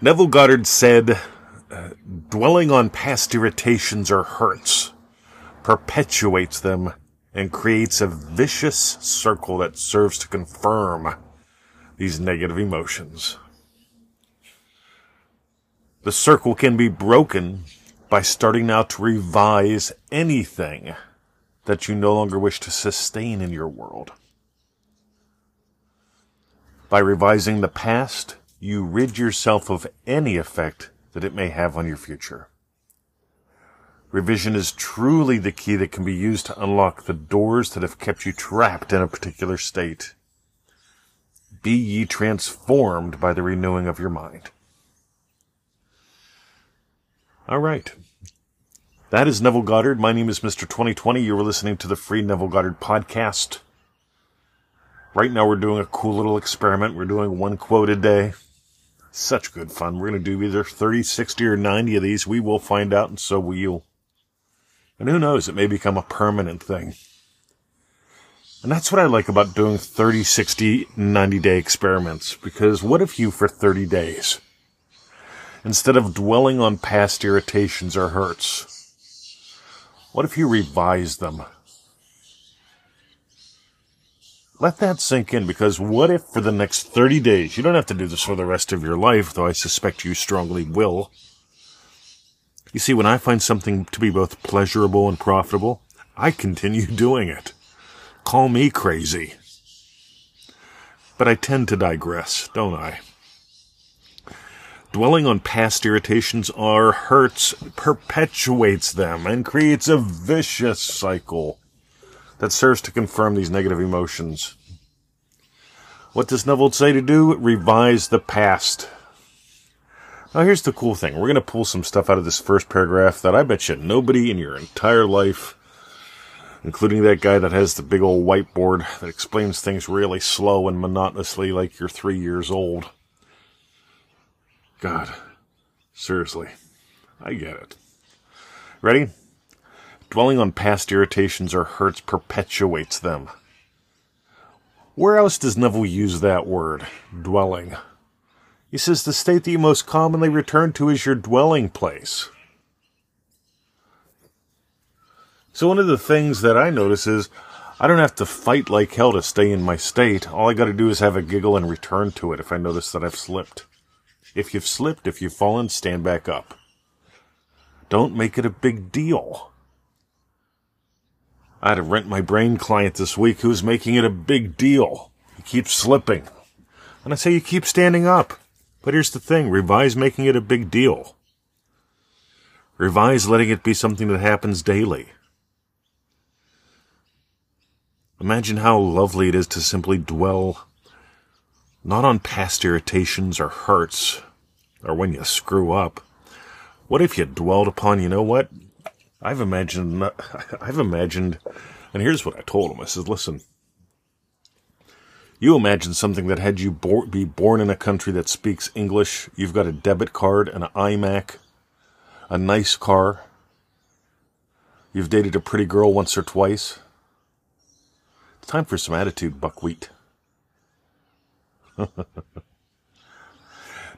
Neville Goddard said, uh, dwelling on past irritations or hurts perpetuates them and creates a vicious circle that serves to confirm these negative emotions. The circle can be broken by starting now to revise anything that you no longer wish to sustain in your world. By revising the past, you rid yourself of any effect that it may have on your future. Revision is truly the key that can be used to unlock the doors that have kept you trapped in a particular state. Be ye transformed by the renewing of your mind. All right. That is Neville Goddard. My name is Mr. 2020. You are listening to the free Neville Goddard podcast. Right now we're doing a cool little experiment. We're doing one quote a day. Such good fun. We're going to do either 30, 60, or 90 of these. We will find out, and so will you. And who knows, it may become a permanent thing. And that's what I like about doing 30, 60, 90 day experiments. Because what if you, for 30 days, instead of dwelling on past irritations or hurts, what if you revise them? Let that sink in because what if for the next 30 days, you don't have to do this for the rest of your life, though I suspect you strongly will. You see, when I find something to be both pleasurable and profitable, I continue doing it. Call me crazy. But I tend to digress, don't I? Dwelling on past irritations or hurts perpetuates them and creates a vicious cycle that serves to confirm these negative emotions. What does Neville say to do? Revise the past. Now here's the cool thing. We're going to pull some stuff out of this first paragraph that I bet you nobody in your entire life, including that guy that has the big old whiteboard that explains things really slow and monotonously like you're three years old. God. Seriously. I get it. Ready? Dwelling on past irritations or hurts perpetuates them. Where else does Neville use that word? Dwelling. He says the state that you most commonly return to is your dwelling place. So one of the things that I notice is I don't have to fight like hell to stay in my state. All I gotta do is have a giggle and return to it if I notice that I've slipped. If you've slipped, if you've fallen, stand back up. Don't make it a big deal. I had a rent my brain client this week who's making it a big deal. He keeps slipping. And I say you keep standing up. But here's the thing, revise making it a big deal. Revise letting it be something that happens daily. Imagine how lovely it is to simply dwell not on past irritations or hurts, or when you screw up. What if you dwelled upon, you know what? I've imagined, I've imagined, and here's what I told him. I said, listen, you imagine something that had you bo- be born in a country that speaks English, you've got a debit card, an iMac, a nice car, you've dated a pretty girl once or twice. It's time for some attitude, buckwheat.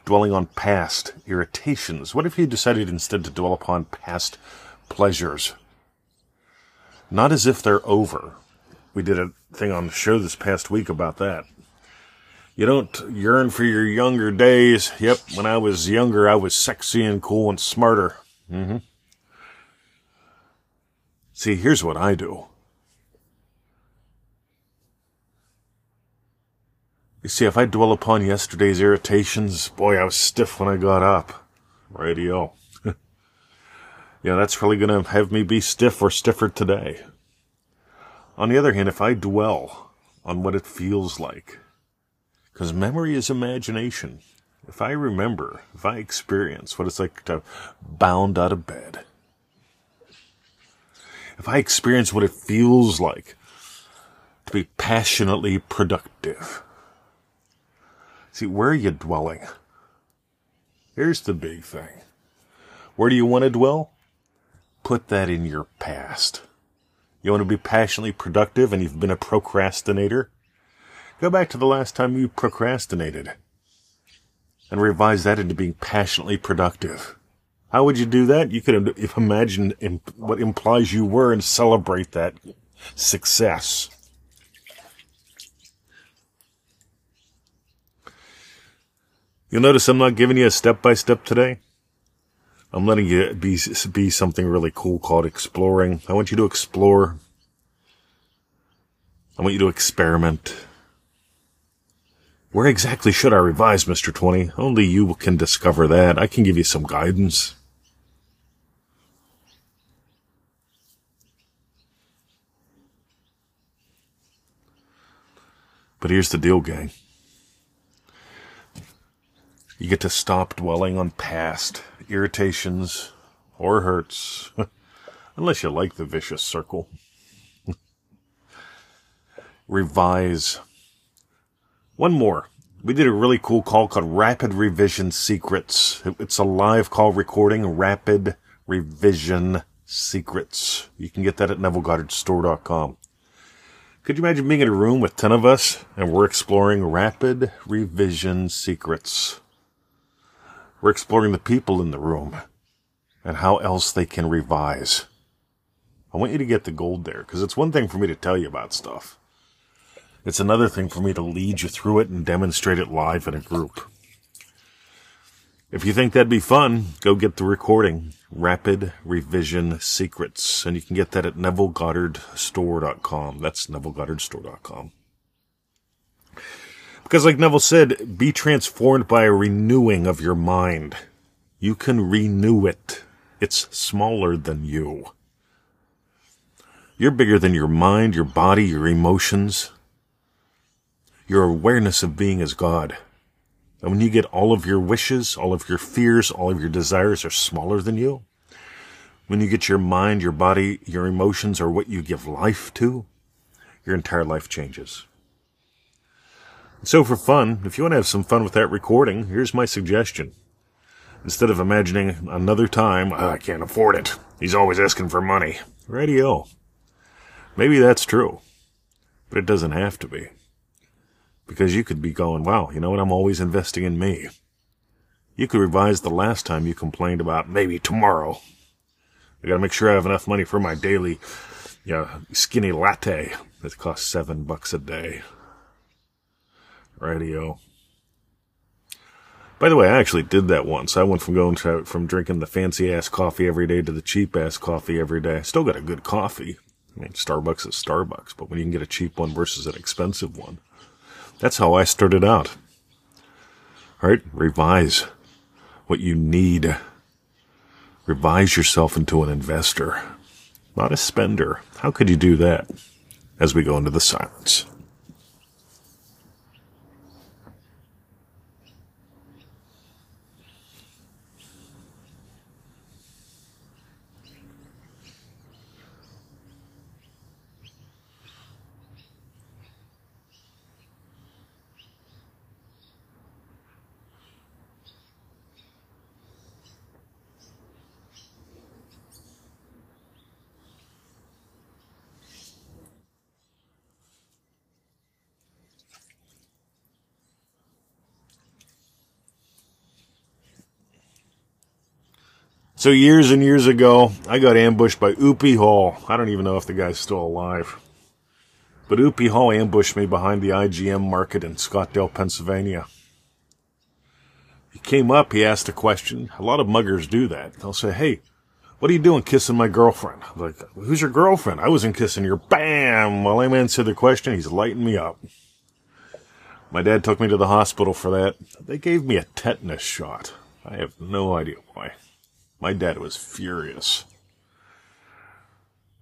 Dwelling on past irritations. What if you decided instead to dwell upon past pleasures. Not as if they're over. We did a thing on the show this past week about that. You don't yearn for your younger days. Yep, when I was younger, I was sexy and cool and smarter. Mm-hmm. See, here's what I do. You see, if I dwell upon yesterday's irritations, boy, I was stiff when I got up. Radio yeah, that's really going to have me be stiff or stiffer today. On the other hand, if I dwell on what it feels like, because memory is imagination, if I remember, if I experience what it's like to bound out of bed, if I experience what it feels like to be passionately productive, see, where are you dwelling? Here's the big thing. Where do you want to dwell? Put that in your past. You want to be passionately productive and you've been a procrastinator? Go back to the last time you procrastinated. and revise that into being passionately productive. How would you do that? You could imagine what implies you were and celebrate that success. You'll notice I'm not giving you a step by step today. I'm letting you be, be something really cool called exploring. I want you to explore. I want you to experiment. Where exactly should I revise, Mr. 20? Only you can discover that. I can give you some guidance. But here's the deal, gang. You get to stop dwelling on past irritations or hurts, unless you like the vicious circle. Revise. One more. We did a really cool call called Rapid Revision Secrets. It's a live call recording, Rapid Revision Secrets. You can get that at NevilleGoddardStore.com. Could you imagine being in a room with 10 of us and we're exploring rapid revision secrets? We're exploring the people in the room and how else they can revise. I want you to get the gold there because it's one thing for me to tell you about stuff. It's another thing for me to lead you through it and demonstrate it live in a group. If you think that'd be fun, go get the recording, Rapid Revision Secrets, and you can get that at NevilleGoddardStore.com. That's NevilleGoddardStore.com. Because, like Neville said, be transformed by a renewing of your mind. You can renew it. It's smaller than you. You're bigger than your mind, your body, your emotions. Your awareness of being as God. And when you get all of your wishes, all of your fears, all of your desires are smaller than you, when you get your mind, your body, your emotions are what you give life to, your entire life changes. So for fun, if you want to have some fun with that recording, here's my suggestion. Instead of imagining another time, oh, I can't afford it. He's always asking for money. Radio. Maybe that's true. But it doesn't have to be. Because you could be going, wow, you know what? I'm always investing in me. You could revise the last time you complained about maybe tomorrow. I gotta make sure I have enough money for my daily, you know, skinny latte that costs seven bucks a day radio. By the way, I actually did that once. I went from going to, from drinking the fancy ass coffee every day to the cheap ass coffee every day. I still got a good coffee. I mean, Starbucks is Starbucks, but when you can get a cheap one versus an expensive one, that's how I started out. All right, revise what you need. Revise yourself into an investor, not a spender. How could you do that? As we go into the silence. So years and years ago, I got ambushed by Oopie Hall. I don't even know if the guy's still alive. But Oopie Hall ambushed me behind the IGM market in Scottdale, Pennsylvania. He came up, he asked a question. A lot of muggers do that. They'll say, hey, what are you doing kissing my girlfriend? I'm like, who's your girlfriend? I wasn't kissing your bam. While I'm answering the question, he's lighting me up. My dad took me to the hospital for that. They gave me a tetanus shot. I have no idea why. My dad was furious.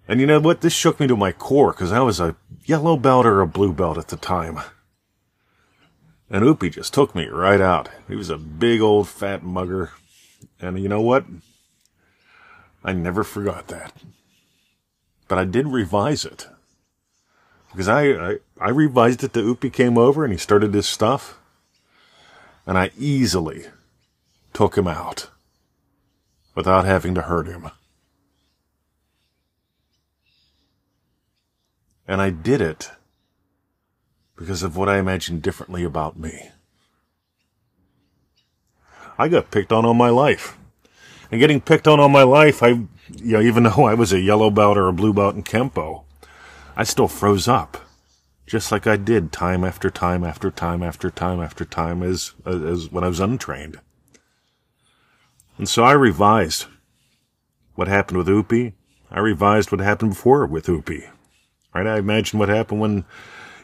And you know what? This shook me to my core because I was a yellow belt or a blue belt at the time. And Oopie just took me right out. He was a big old fat mugger. And you know what? I never forgot that. But I did revise it. Because I, I, I revised it. The Oopie came over and he started his stuff. And I easily took him out without having to hurt him. And I did it because of what I imagined differently about me. I got picked on all my life. And getting picked on all my life, I, you know, even though I was a yellow belt or a blue belt in Kempo, I still froze up. Just like I did time after time after time after time after time as, as when I was untrained. And so I revised what happened with Oopie. I revised what happened before with Oopie. Right? I imagined what happened when,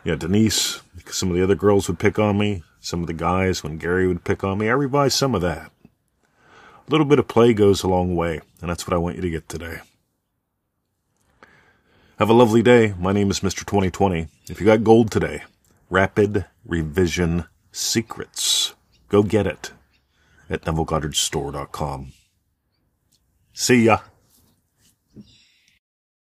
you know, Denise, some of the other girls would pick on me, some of the guys, when Gary would pick on me. I revised some of that. A little bit of play goes a long way, and that's what I want you to get today. Have a lovely day. My name is Mr. 2020. If you got gold today, Rapid Revision Secrets. Go get it at NevilleGoddardStore.com. See ya.